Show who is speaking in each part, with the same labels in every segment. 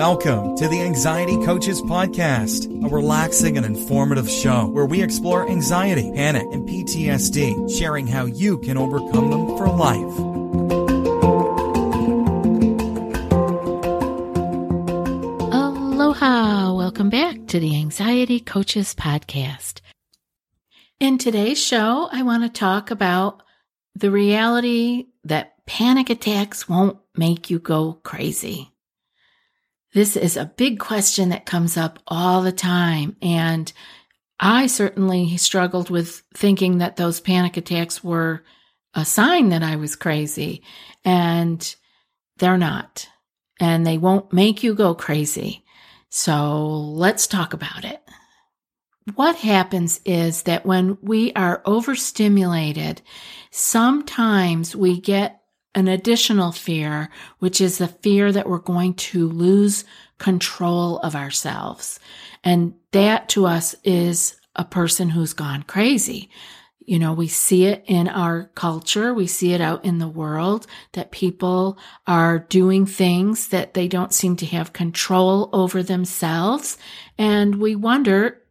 Speaker 1: Welcome to the Anxiety Coaches Podcast, a relaxing and informative show where we explore anxiety, panic, and PTSD, sharing how you can overcome them for life.
Speaker 2: Aloha! Welcome back to the Anxiety Coaches Podcast. In today's show, I want to talk about the reality that panic attacks won't make you go crazy. This is a big question that comes up all the time. And I certainly struggled with thinking that those panic attacks were a sign that I was crazy. And they're not. And they won't make you go crazy. So let's talk about it. What happens is that when we are overstimulated, sometimes we get an additional fear, which is the fear that we're going to lose control of ourselves. And that to us is a person who's gone crazy. You know, we see it in our culture. We see it out in the world that people are doing things that they don't seem to have control over themselves. And we wonder,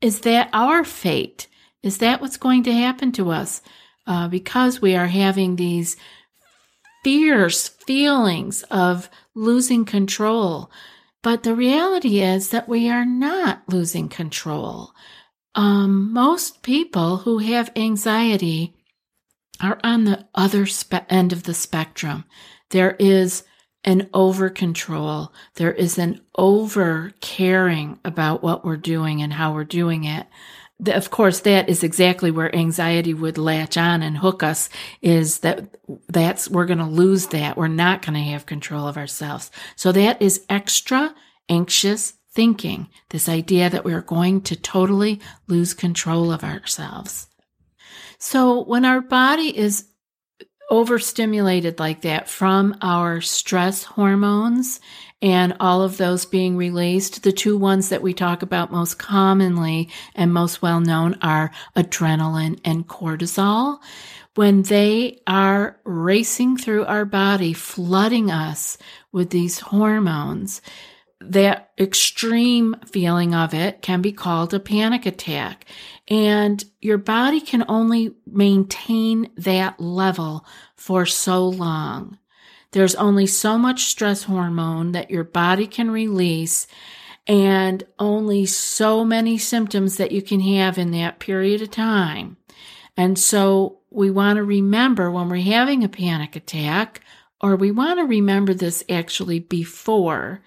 Speaker 2: is that our fate? Is that what's going to happen to us? Uh, because we are having these fierce feelings of losing control. But the reality is that we are not losing control. Um, most people who have anxiety are on the other spe- end of the spectrum. There is an over control. There is an over caring about what we're doing and how we're doing it of course, that is exactly where anxiety would latch on and hook us is that that's, we're going to lose that. We're not going to have control of ourselves. So that is extra anxious thinking. This idea that we are going to totally lose control of ourselves. So when our body is overstimulated like that from our stress hormones and all of those being released. The two ones that we talk about most commonly and most well known are adrenaline and cortisol. When they are racing through our body, flooding us with these hormones, that extreme feeling of it can be called a panic attack. And your body can only maintain that level for so long. There's only so much stress hormone that your body can release and only so many symptoms that you can have in that period of time. And so we want to remember when we're having a panic attack, or we want to remember this actually before,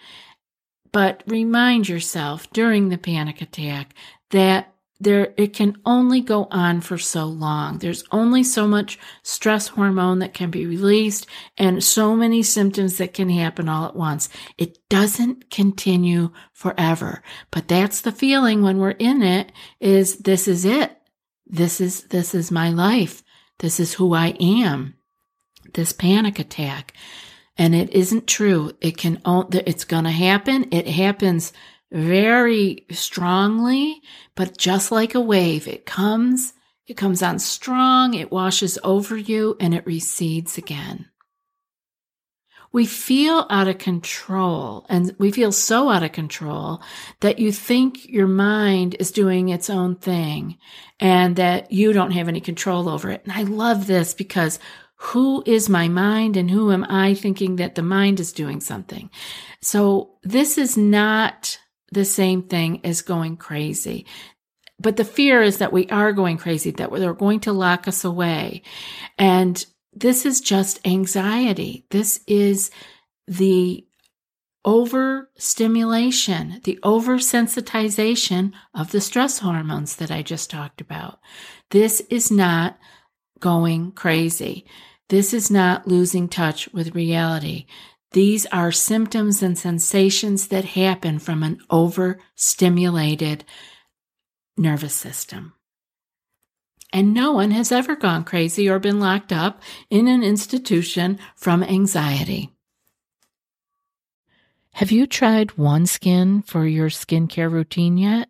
Speaker 2: but remind yourself during the panic attack that there it can only go on for so long. There's only so much stress hormone that can be released and so many symptoms that can happen all at once. It doesn't continue forever. But that's the feeling when we're in it is this is it. This is this is my life. This is who i am. This panic attack and it isn't true it can it's going to happen it happens very strongly, but just like a wave, it comes, it comes on strong, it washes over you, and it recedes again. We feel out of control, and we feel so out of control that you think your mind is doing its own thing and that you don't have any control over it. And I love this because who is my mind and who am I thinking that the mind is doing something? So this is not the same thing as going crazy. But the fear is that we are going crazy, that they're going to lock us away. And this is just anxiety. This is the overstimulation, the oversensitization of the stress hormones that I just talked about. This is not going crazy. This is not losing touch with reality. These are symptoms and sensations that happen from an overstimulated nervous system. And no one has ever gone crazy or been locked up in an institution from anxiety. Have you tried OneSkin for your skincare routine yet?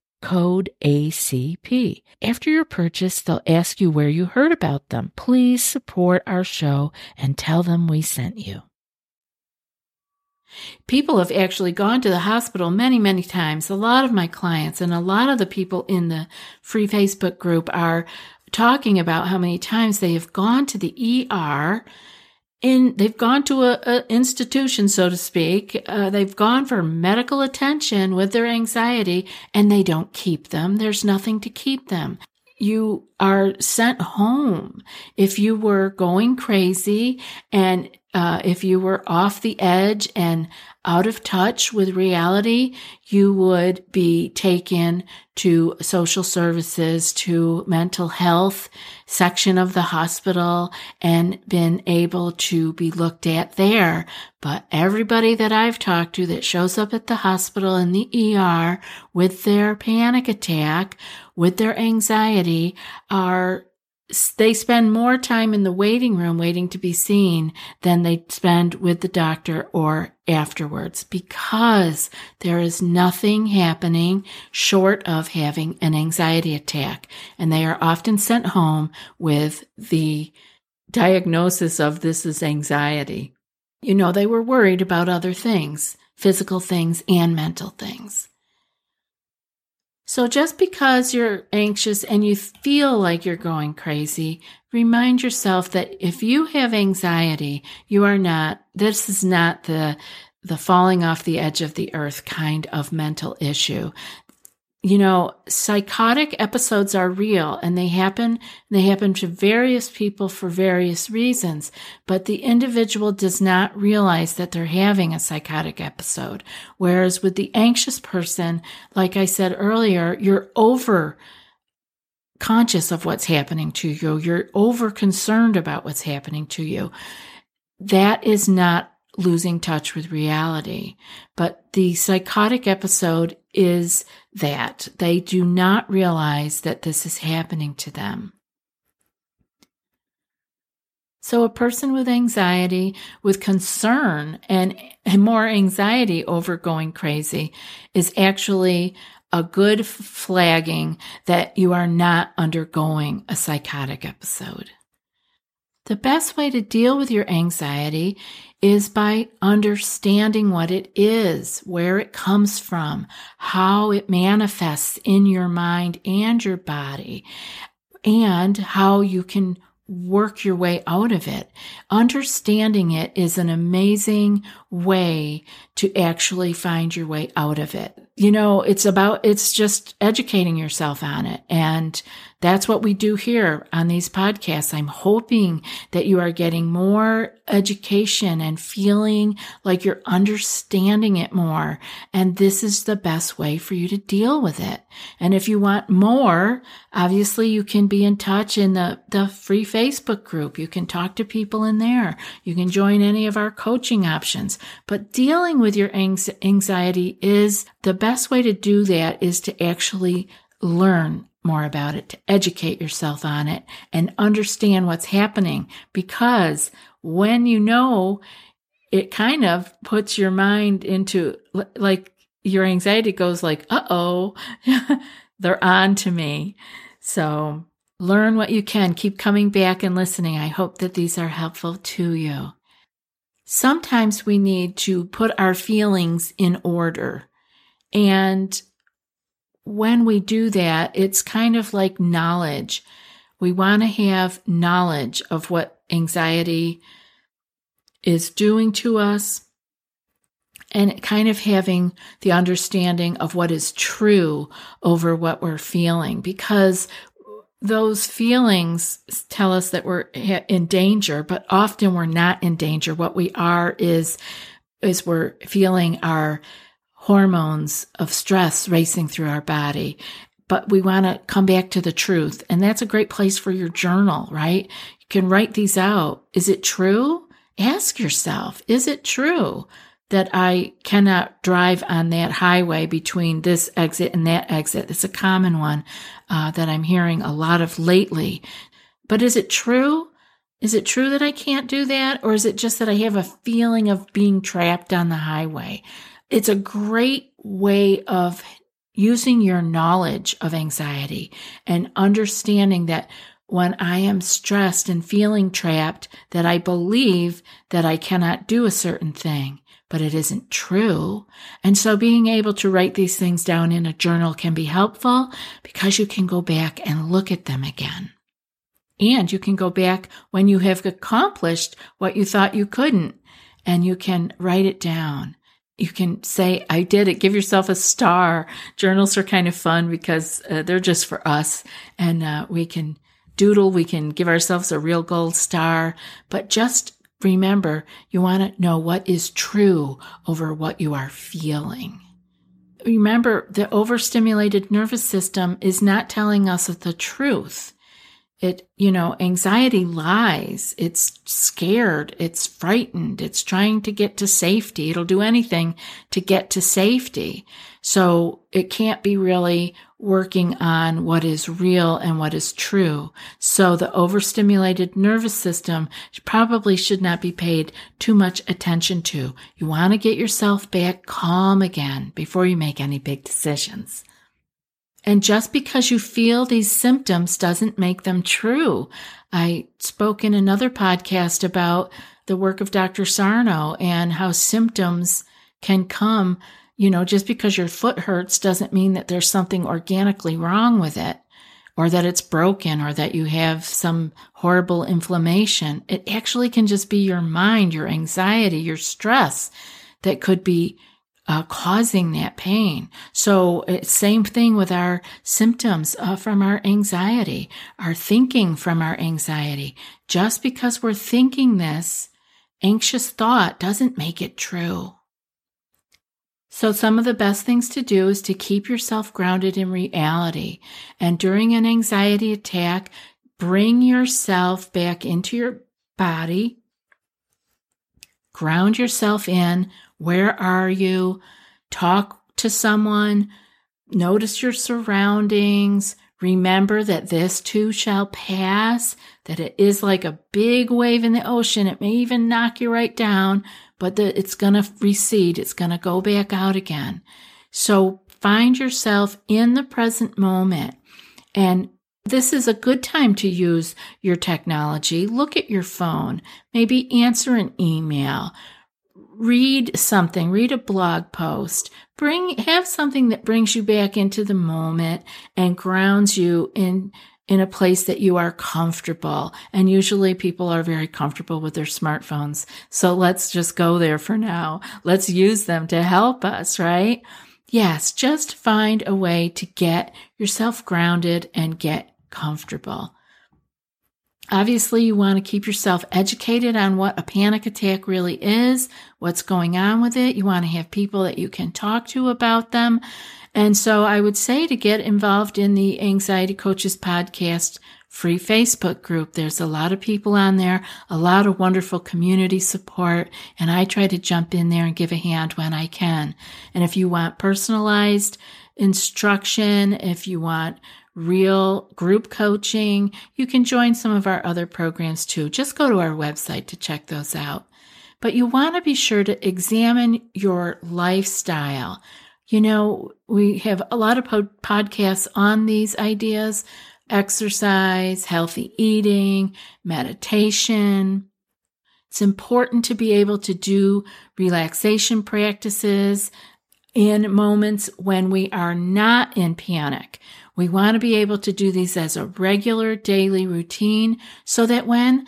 Speaker 2: code ACP. After your purchase, they'll ask you where you heard about them. Please support our show and tell them we sent you. People have actually gone to the hospital many, many times. A lot of my clients and a lot of the people in the free Facebook group are talking about how many times they have gone to the ER in they've gone to a, a institution so to speak. Uh, they've gone for medical attention with their anxiety and they don't keep them. There's nothing to keep them. You are sent home. If you were going crazy and uh, if you were off the edge and out of touch with reality, you would be taken to social services, to mental health section of the hospital and been able to be looked at there. But everybody that I've talked to that shows up at the hospital in the ER with their panic attack, with their anxiety are they spend more time in the waiting room waiting to be seen than they spend with the doctor or afterwards because there is nothing happening short of having an anxiety attack. And they are often sent home with the diagnosis of this is anxiety. You know, they were worried about other things, physical things and mental things. So just because you're anxious and you feel like you're going crazy, remind yourself that if you have anxiety, you are not, this is not the, the falling off the edge of the earth kind of mental issue you know, psychotic episodes are real and they happen, they happen to various people for various reasons, but the individual does not realize that they're having a psychotic episode. Whereas with the anxious person, like I said earlier, you're over conscious of what's happening to you. You're over concerned about what's happening to you. That is not losing touch with reality. But the psychotic episode is that they do not realize that this is happening to them. So, a person with anxiety, with concern and, and more anxiety over going crazy is actually a good flagging that you are not undergoing a psychotic episode. The best way to deal with your anxiety is by understanding what it is, where it comes from, how it manifests in your mind and your body, and how you can work your way out of it. Understanding it is an amazing way to actually find your way out of it. You know, it's about, it's just educating yourself on it and that's what we do here on these podcasts. I'm hoping that you are getting more education and feeling like you're understanding it more. And this is the best way for you to deal with it. And if you want more, obviously you can be in touch in the, the free Facebook group. You can talk to people in there. You can join any of our coaching options. But dealing with your anxiety is the best way to do that is to actually learn more about it, to educate yourself on it and understand what's happening. Because when you know it kind of puts your mind into like your anxiety goes like, uh oh, they're on to me. So learn what you can. Keep coming back and listening. I hope that these are helpful to you. Sometimes we need to put our feelings in order. And when we do that, it's kind of like knowledge. We want to have knowledge of what anxiety is doing to us and kind of having the understanding of what is true over what we're feeling because those feelings tell us that we're in danger, but often we're not in danger. What we are is, is we're feeling our hormones of stress racing through our body. But we want to come back to the truth. And that's a great place for your journal, right? You can write these out. Is it true? Ask yourself, is it true? that I cannot drive on that highway between this exit and that exit. It's a common one uh, that I'm hearing a lot of lately. But is it true? Is it true that I can't do that? Or is it just that I have a feeling of being trapped on the highway? It's a great way of using your knowledge of anxiety and understanding that when I am stressed and feeling trapped, that I believe that I cannot do a certain thing but it isn't true. And so being able to write these things down in a journal can be helpful because you can go back and look at them again. And you can go back when you have accomplished what you thought you couldn't and you can write it down. You can say, I did it. Give yourself a star. Journals are kind of fun because uh, they're just for us and uh, we can doodle. We can give ourselves a real gold star, but just Remember, you want to know what is true over what you are feeling. Remember, the overstimulated nervous system is not telling us the truth. It, you know, anxiety lies. It's scared. It's frightened. It's trying to get to safety. It'll do anything to get to safety. So it can't be really working on what is real and what is true. So the overstimulated nervous system probably should not be paid too much attention to. You want to get yourself back calm again before you make any big decisions. And just because you feel these symptoms doesn't make them true. I spoke in another podcast about the work of Dr. Sarno and how symptoms can come you know, just because your foot hurts doesn't mean that there's something organically wrong with it or that it's broken or that you have some horrible inflammation. It actually can just be your mind, your anxiety, your stress that could be uh, causing that pain. So same thing with our symptoms uh, from our anxiety, our thinking from our anxiety. Just because we're thinking this anxious thought doesn't make it true. So, some of the best things to do is to keep yourself grounded in reality. And during an anxiety attack, bring yourself back into your body, ground yourself in. Where are you? Talk to someone, notice your surroundings. Remember that this too shall pass, that it is like a big wave in the ocean. It may even knock you right down, but it's going to recede. It's going to go back out again. So find yourself in the present moment. And this is a good time to use your technology. Look at your phone, maybe answer an email, read something, read a blog post, bring, have something that brings you back into the moment and grounds you in in a place that you are comfortable. And usually people are very comfortable with their smartphones. So let's just go there for now. Let's use them to help us, right? Yes, just find a way to get yourself grounded and get comfortable. Obviously, you want to keep yourself educated on what a panic attack really is, what's going on with it. You want to have people that you can talk to about them. And so I would say to get involved in the Anxiety Coaches podcast free Facebook group. There's a lot of people on there, a lot of wonderful community support, and I try to jump in there and give a hand when I can. And if you want personalized instruction, if you want real group coaching, you can join some of our other programs too. Just go to our website to check those out. but you want to be sure to examine your lifestyle. You know, we have a lot of pod- podcasts on these ideas exercise, healthy eating, meditation. It's important to be able to do relaxation practices in moments when we are not in panic. We want to be able to do these as a regular daily routine so that when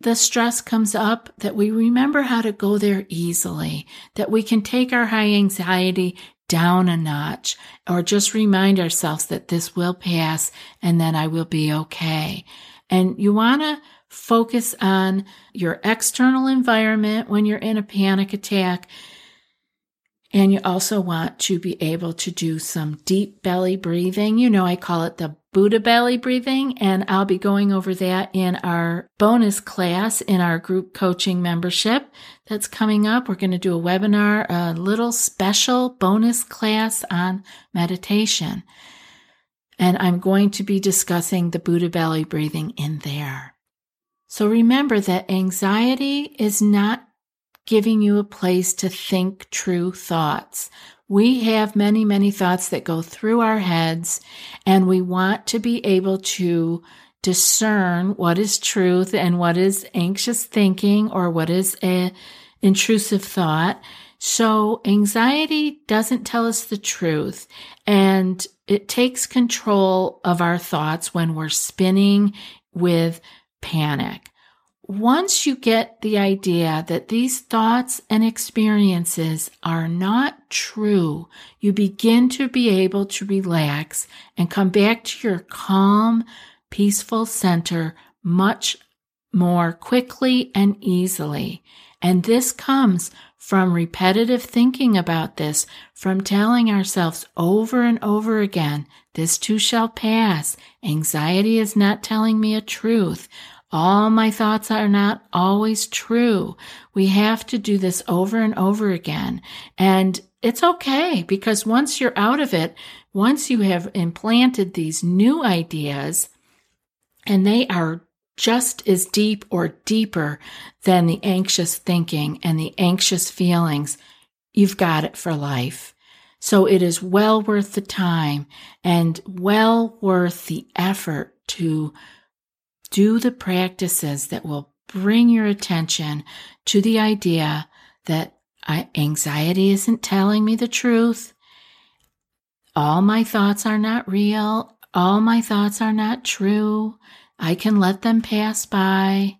Speaker 2: the stress comes up that we remember how to go there easily, that we can take our high anxiety down a notch or just remind ourselves that this will pass and then I will be okay. And you want to focus on your external environment when you're in a panic attack and you also want to be able to do some deep belly breathing. You know, I call it the Buddha belly breathing, and I'll be going over that in our bonus class in our group coaching membership that's coming up. We're going to do a webinar, a little special bonus class on meditation. And I'm going to be discussing the Buddha belly breathing in there. So remember that anxiety is not giving you a place to think true thoughts. We have many, many thoughts that go through our heads, and we want to be able to discern what is truth and what is anxious thinking or what is a intrusive thought. So anxiety doesn't tell us the truth and it takes control of our thoughts when we're spinning with panic once you get the idea that these thoughts and experiences are not true, you begin to be able to relax and come back to your calm, peaceful center much more quickly and easily. And this comes from repetitive thinking about this, from telling ourselves over and over again, this too shall pass. Anxiety is not telling me a truth. All my thoughts are not always true. We have to do this over and over again. And it's okay because once you're out of it, once you have implanted these new ideas and they are just as deep or deeper than the anxious thinking and the anxious feelings, you've got it for life. So it is well worth the time and well worth the effort to do the practices that will bring your attention to the idea that anxiety isn't telling me the truth. All my thoughts are not real. All my thoughts are not true. I can let them pass by.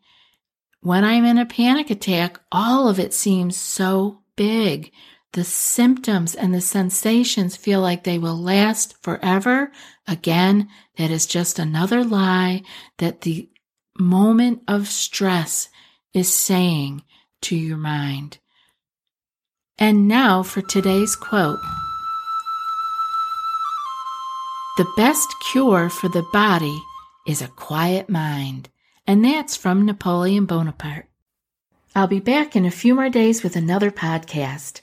Speaker 2: When I'm in a panic attack, all of it seems so big. The symptoms and the sensations feel like they will last forever. Again, that is just another lie that the moment of stress is saying to your mind. And now for today's quote. The best cure for the body is a quiet mind. And that's from Napoleon Bonaparte. I'll be back in a few more days with another podcast.